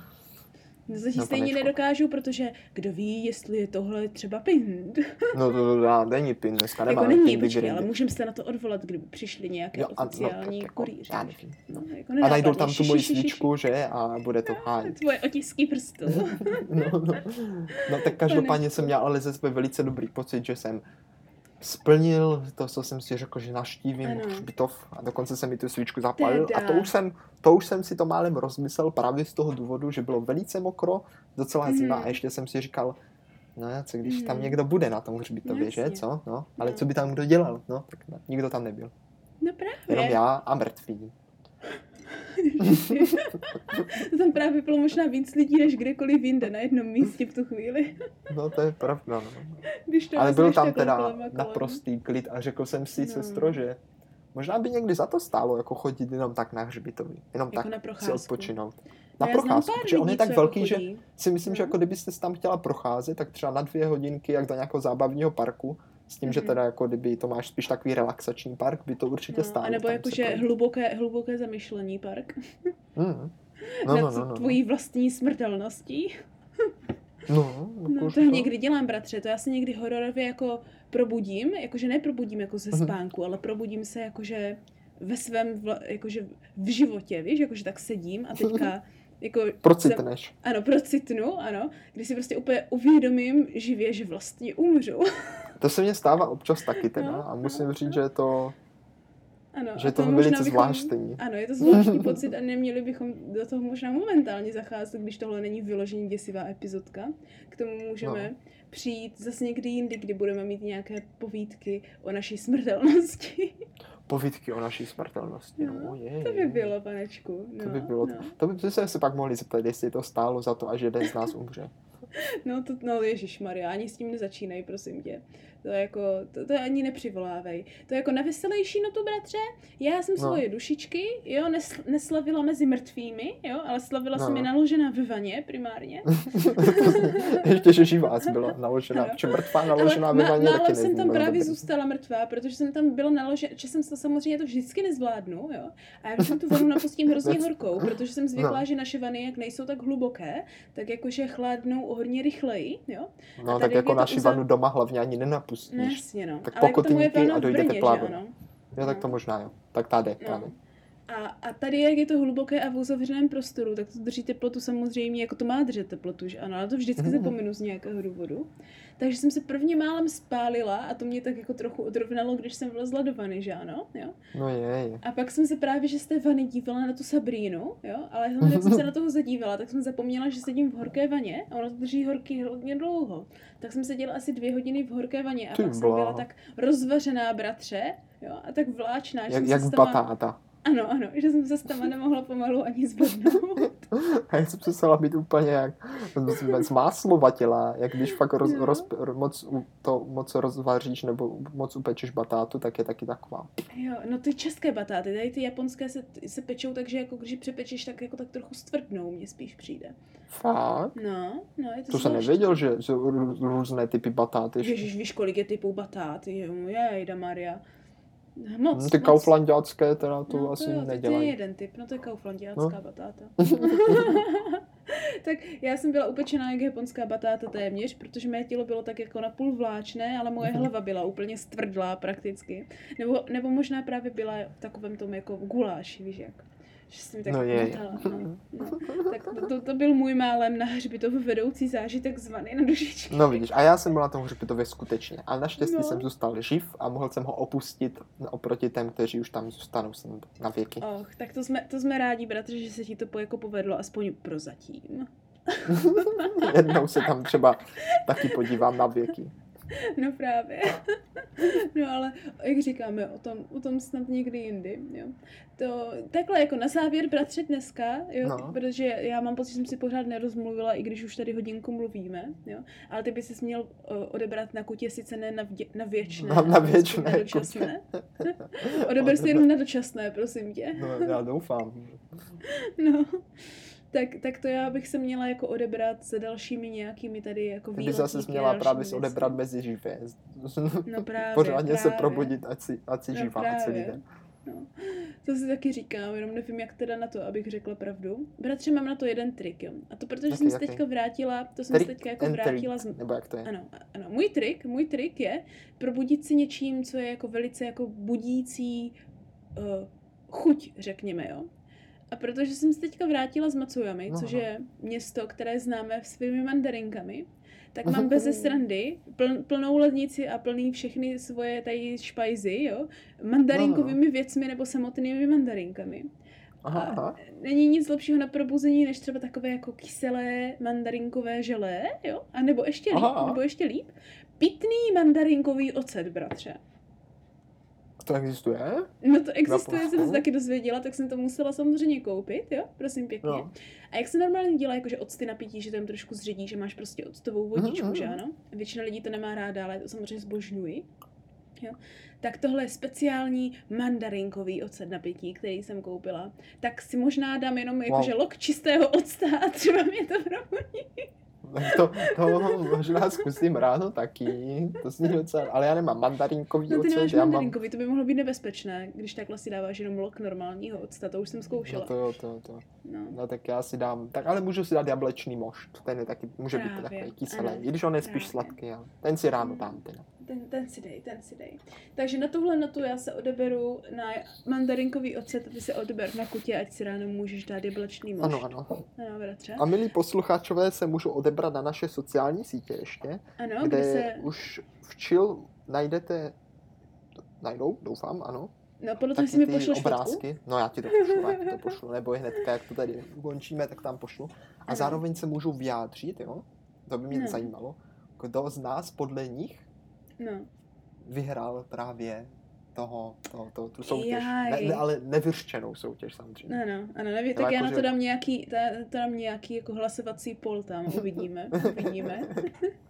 No, zatím no, stejně panečku. nedokážu, protože kdo ví, jestli je tohle třeba pind. no to, to, to není pin, dneska jako nemáme není, pin počkej, ale můžeme se na to odvolat, kdyby přišli nějaké Jo, a, no, oficiální jako, kurýři. já nevím. No, jako A najdou tam tu moji svíčku, že? A bude to fajn. Tvoje otisky prstů. [LAUGHS] No, no. no tak [LAUGHS] každopádně jsem měl ale ze sebe velice dobrý pocit, že jsem splnil to, co jsem si řekl, že naštívím Ano. hřbitov a dokonce jsem mi tu svíčku zapalil a Teda. to už jsem, to už jsem si to málem rozmyslel právě z toho důvodu, že bylo velice mokro, docela zima Mhm. a ještě jsem si říkal, no co když tam Mhm. někdo bude na tom hřbitově, No, že, co, no, ale No. co by tam kdo dělal, no, tak nikdo tam nebyl, No právě. jenom já a mrtví. [LAUGHS] Tam právě bylo možná víc lidí, než kdekoliv jinde na jednom místě v tu chvíli. No to je pravda, no. Když to Ale byl tam teda kolem naprostý klid a řekl jsem si, No. sestro, že možná by někdy za to stálo jako chodit jenom tak na hřbitový, jenom Jako tak na si odpočinout. No, Na znám procházku, protože on je tak co jako velký, že si myslím, že No. jako kdybyste tam chtěla procházet, tak třeba na dvě hodinky, jak do nějakého zábavního parku, s tím, že Mhm. teda jako kdyby to máš spíš takový relaxační park, by to určitě No, stálo. a nebo jakože hluboké, hluboké zamyšlení park. [LAUGHS] Mm. No, nad no, no, no, no. tvojí vlastní smrtelností. [LAUGHS] No, No, jakož to někdy dělám, bratře, to já se někdy hororově jako probudím, jakože neprobudím jako ze Mhm. spánku, ale probudím se jakože ve svém, vla, jakože v životě, víš, jakože tak sedím a teďka jako... Procitneš. Ano, procitnu, ano, kdy si prostě úplně uvědomím živě, že vlastně umřu. [LAUGHS] To se mně stává občas taky teda No, a musím no, říct, no. že je to, Ano, že to velice bychom- zvláštní. Ano, je to zvláštní [LAUGHS] pocit a neměli bychom do toho možná momentálně zacházet, když tohle není vyloženě děsivá epizodka. K tomu můžeme No. přijít zase někdy jindy, kdy budeme mít nějaké povídky o naší smrtelnosti. [LAUGHS] Povídky o naší smrtelnosti. No, No, je, to by bylo, panečku. No, To by bylo. No, To by se se pak mohli zeptat, jestli to stálo za to, až jeden z nás umře. No, to, no ježišmarja, ani s tím nezačínej, prosím tě. To je jako, to, to ani nepřivolávej. To je jako na veselější notu, bratře. Já jsem No. svoje dušičky, jo, nes, neslavila mezi mrtvými, jo, ale slavila No, jsem je no. naložená ve vaně primárně. [LAUGHS] Ještě, že živá byla naložená, Ano. protože mrtvá naložená ve má- vaně taky jsem tam právě dobrý. zůstala mrtvá, protože jsem tam byla naložena, že jsem to samozřejmě to vždycky nezvládnu, jo. A já jsem tu vanu napustím hrozně [LAUGHS] horkou, protože jsem zvyklá, No. že naše vany, jak nejsou tak hluboké, tak jakože chládnou hodně rychleji, jo. No tak jako je naši uzav- vanu doma hlavně ani No nenapustíš. jasně, no. Tak Ale jako ta moje pokotinky vana a v dojde Brně, teplá že voda. ano. Jo, tak to možná jo. Tak tady, No. tady. A, a tady, jak je to hluboké a v uzavřeném prostoru, tak to drží teplotu samozřejmě, jako to má držet teplotu, že ano, ale to vždycky Mhm. zapomenu z nějakého důvodu. Takže jsem se prvně málem spálila a to mě tak jako trochu odrovnalo, když jsem vlezla do vany, že ano, jo. No je, je. A pak jsem se právě, že z té vany dívala na tu Sabrínu, jo, ale hlavně, jak jsem se na toho zadívala, tak jsem zapomněla, že sedím v horké vaně a ono to drží horký hodně dlouho. Tak jsem seděla asi dvě hodiny v horké vaně a Ty pak jsem bláho. byla tak rozvařená, bratře, jo, a tak vláčná, že Jak, jsem jak se batáta. Ano, ano, že jsem se stama nemohla pomalu ani zvednout. [LAUGHS] A já jsem přestala být úplně jak zmáslovatělá, jak když fakt roz, No. roz, moc, to moc rozvaříš nebo moc upečeš batátu, tak je taky taková. Jo, no ty české batáty, tady ty japonské se, se pečou tak, že jako když přepečeš, tak jako tak trochu stvrdnou, mně spíš přijde. Fakt? No, no, je to To jsem nevěděl, že jsou rů- různé typy batáty. Ježíš, víš, kolik je typů batát, jo, jejda Maria. Moc, Hm, Ty moc. kauflandiácké teda to no, asi jo, to je nedělají. jeden typ, no to je kauflandiácká No. batáta. [LAUGHS] tak já jsem byla upečená jak japonská batáta téměř, protože mé tělo bylo tak jako napůl vláčné, ale moje Mhm. hlava byla úplně stvrdlá prakticky. Nebo, nebo možná právě byla v takovém tom jako guláši, víš jak. Že jsem tak No je, je. no, no. Tak to, to, byl můj málem na hřbitov vedoucí zážitek zvaný na dušičky. No vidíš, a já jsem byl na tom hřbitově skutečně. A naštěstí No. jsem zůstal živ a mohl jsem ho opustit oproti těm, kteří už tam zůstanou jsem na věky. Och, tak to jsme, to jsme rádi, bratře, že se ti to po, jako povedlo, aspoň prozatím. [LAUGHS] Jednou se tam třeba taky podívám na věky. [LAUGHS] No právě. [LAUGHS] No ale jak říkáme, o tom, o tom snad někdy jindy, jo. To, takhle jako na závěr, bratře, dneska, jo, No. protože já mám pocit, že jsem si pořád nerozmluvila, i když už tady hodinku mluvíme, jo, ale ty by si měl uh, odebrat na kutě, sice ne na, vdě, na věčné, Na- na věčné na dočasné. [LAUGHS] Odeber si jenom na dočasné, prosím tě. No, já doufám. No. Tak, tak to já bych se měla jako odebrat se dalšími nějakými tady jako Ty výletníky, zase měla právě se odebrat mezi živé. No [LAUGHS] právě, Pořádně se právě. probudit, ať si, ať si No živá právě. celý den. No. To si taky říkám, jenom nevím, jak teda na to, abych řekla pravdu. Bratře, mám na to jeden trik, jo. A to protože Jaký, jsem se teďka vrátila, to jsem se teďka jako vrátila z... Nebo jak to je? Ano, ano. Můj trik, můj trik je probudit si něčím, co je jako velice jako budící uh, chuť, řekněme, jo. A protože jsem se teďka vrátila z Matsuyami, No, což no. je město, které známe svými mandarinkami, tak mám bez srandy pl, plnou lednici a plný všechny svoje tady špajzy, jo, mandarinkovými věcmi nebo samotnými mandarinkami. Aha, A aha. není nic lepšího na probuzení, než třeba takové jako kyselé mandarinkové želé, jo? A nebo ještě líp, Aha. nebo ještě líp, pitný mandarinkový ocet, bratře. To existuje? No to existuje, jsem se taky dozvěděla, tak jsem to musela samozřejmě koupit, jo? Prosím pěkně. No. A jak se normálně dělá, jakože octy na pití, že tam trošku zředí, že máš prostě octovou vodičku, Mhm, že ano? Většina lidí to nemá ráda, ale to samozřejmě zbožňuji. Jo. Tak tohle je speciální mandarinkový ocet na pití, který jsem koupila. Tak si možná dám jenom jakože Wow. lok čistého octa a třeba mě to probudí. To, to možná zkusím ráno taky. To zní docela, ale já nemám mandarinkový No ty ocet, já mám... mandarinkový, to by mohlo být nebezpečné, když takhle si dáváš jenom lok normálního octa, to už jsem No zkoušela. to jo, to, to. No. No tak já si dám, tak ale můžu si dát jablečný mošt, ten je taky, může být Právě, takový kyselý, i když on je spíš právě. sladký, ale ten si ráno dám teda. Ten, ten si dej, ten si dej. Takže na tuhle notu já se odeberu na mandarinkový ocet, ty se odeber na kutě, ať si ráno můžeš dát jablečný mošt. Ano, ano. Ano, bratře. A milí posluchačové se můžou odebrat na naše sociální sítě ještě, Ano, kde kde se... už v chill najdete, najdou, doufám, ano, No podle toho, jestli mi pošleš fotku. obrázky. No já ti to pošlu, já ti to pošlu, nebo i hnedka, jak to tady ukončíme, tak tam pošlu. A Ano. zároveň se můžou vyjádřit, jo, to by mě No. zajímalo, kdo z nás podle nich No. vyhrál právě toho, toho, toho tu soutěž. Ne, ne, ale nevyřčenou soutěž samozřejmě. Ano, ano, nevím, To tak já jako, na to dám nějaký, ta, to dám nějaký jako hlasovací pol tam, uvidíme, [LAUGHS] uvidíme.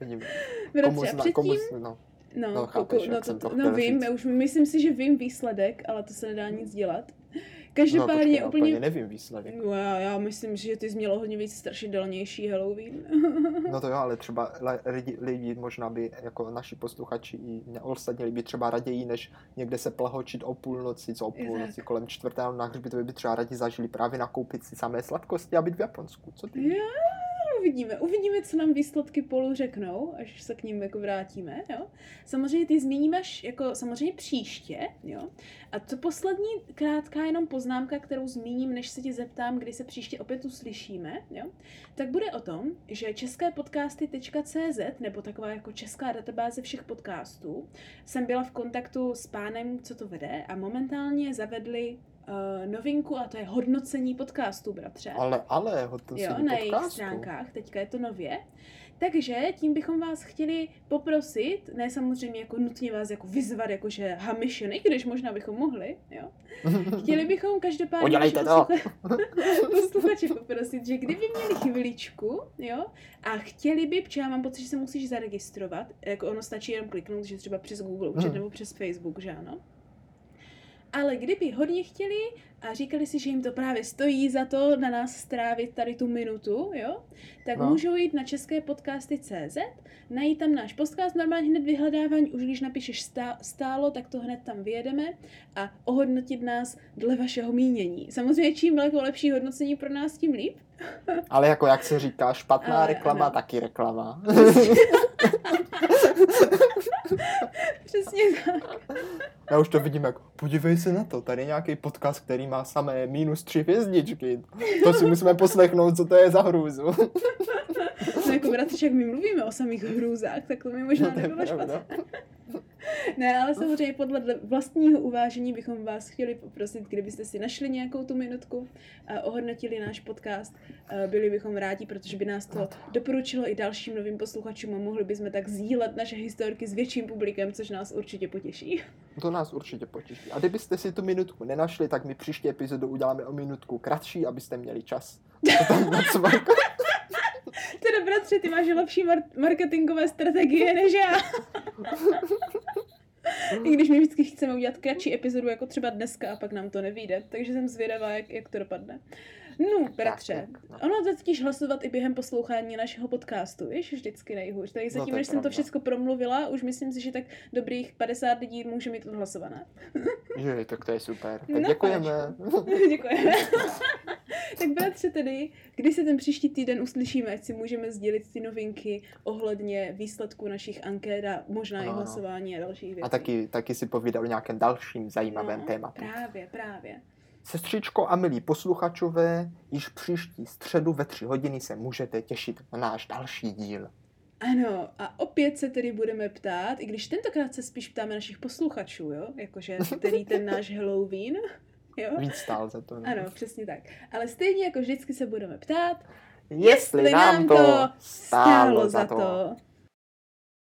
Vidíme. Bratře, [LAUGHS] Komu zna, předtím, komu, no. no, no, no, chápeš, no, to, to to, no vím, já už myslím si, že vím výsledek, ale to se nedá nic dělat. No Každopádně počkej, já úplně, úplně nevím výsledek. No, já, já myslím, že ty jsi měla hodně víc strašidelnější Halloween. [LAUGHS] No to jo, ale třeba lidi, lidi možná by, jako naši posluchači i mě- ostatní by třeba raději, než někde se plahočit o půlnoci, co o půlnoci tak. kolem čtvrtého na hřbitově by třeba raději zažili právě nakoupit si samé sladkosti a být v Japonsku. Co ty? Já, uvidíme, uvidíme, co nám výsledky polu řeknou, až se k ním jako vrátíme, jo. Samozřejmě ty zmíníme až jako samozřejmě příště, jo. A to poslední krátká jenom poznámka, kterou zmíním, než se tě zeptám, kdy se příště opět uslyšíme, jo. Tak bude o tom, že české podcasty.cz, nebo taková jako česká databáze všech podcastů, jsem byla v kontaktu s pánem, co to vede a momentálně zavedli uh, novinku a to je hodnocení podcastů, bratře. Ale, ale, to Jo, na jejich podcastu. stránkách, teďka je to nově. Takže tím bychom vás chtěli poprosit, ne samozřejmě jako nutně vás jako vyzvat, jakože hamišeny, když možná bychom mohli, jo. [LAUGHS] Chtěli bychom každopádně Udělejte naše to. poslucha- posluchače poprosit, že kdyby měli chviličku, jo, a chtěli by, protože já mám pocit, že se musíš zaregistrovat, jako ono stačí jenom kliknout, že třeba přes Google účet Hmm. nebo přes Facebook, že ano. Ale kdyby hodně chtěli a říkali si, že jim to právě stojí za to na nás strávit tady tu minutu, jo, tak No. můžou jít na české podcasty CZ, najít tam náš podcast, normálně hned vyhledávání, už když napíšeš stá, stálo, tak to hned tam vyjedeme a ohodnotit nás dle vašeho mínění. Samozřejmě čím jako lepší hodnocení pro nás, tím líp. [LAUGHS] Ale jako jak se říká, špatná Ale reklama, ano. taky reklama. [LAUGHS] Přesně tak. [LAUGHS] Já už to vidím jako, podívej se na to, tady je nějaký podcast, který má samé minus tři hvězdičky. To si musíme poslechnout, co to je za hrůzu. [LAUGHS] No jako bratře, jak my mluvíme o samých hrůzách, tak to mi možná No, nebylo špatné. [LAUGHS] ne, ale samozřejmě podle dle- vlastního uvážení bychom vás chtěli poprosit, kdybyste si našli nějakou tu minutku a ohodnotili náš podcast. Eh, Byli bychom rádi, protože by nás to doporučilo i dalším novým posluchačům a mohli bychom tak sdílet naše historky s větším publikem, což nás určitě potěší. [LAUGHS] To nás určitě potěší. A kdybyste si tu minutku nenašli, tak my příští epizodu uděláme o minutku kratší, abyste měli čas. [LAUGHS] To tam. Teda bratře, ty máš lepší mar- marketingové strategie než já. I když my vždycky chceme udělat kratší epizodu, jako třeba dneska, a pak nám to nevíde. Takže jsem zvědavá, jak, jak to dopadne. No, bratře, tak, no. ono to totiž hlasovat i během poslouchání našeho podcastu, víš, vždycky nejhůř. Takže No, zatím, je než jsem to všechno promluvila, už myslím si, že tak dobrých 50 lidí může mít odhlasované. [LAUGHS] Že, tak to je super. Tak No, děkujeme. [LAUGHS] Děkujeme. [LAUGHS] tak bratře tedy, kdy se ten příští týden uslyšíme, ať si můžeme sdělit ty novinky ohledně výsledků našich anket a možná i Ano, ano. hlasování a dalších věcí. A taky, taky si povídal o nějakém dalším zajímavém no, tématu. Právě, právě. Sestřičko a milí posluchačové, již příští středu ve tři hodiny se můžete těšit na náš další díl. Ano, a opět se tedy budeme ptát, i když tentokrát se spíš ptáme našich posluchačů, jo? Jakože který ten náš Halloween, jo? Víc stál za to. ne? Ano, přesně tak. Ale stejně jako vždycky se budeme ptát, Jestli nám to stálo za to.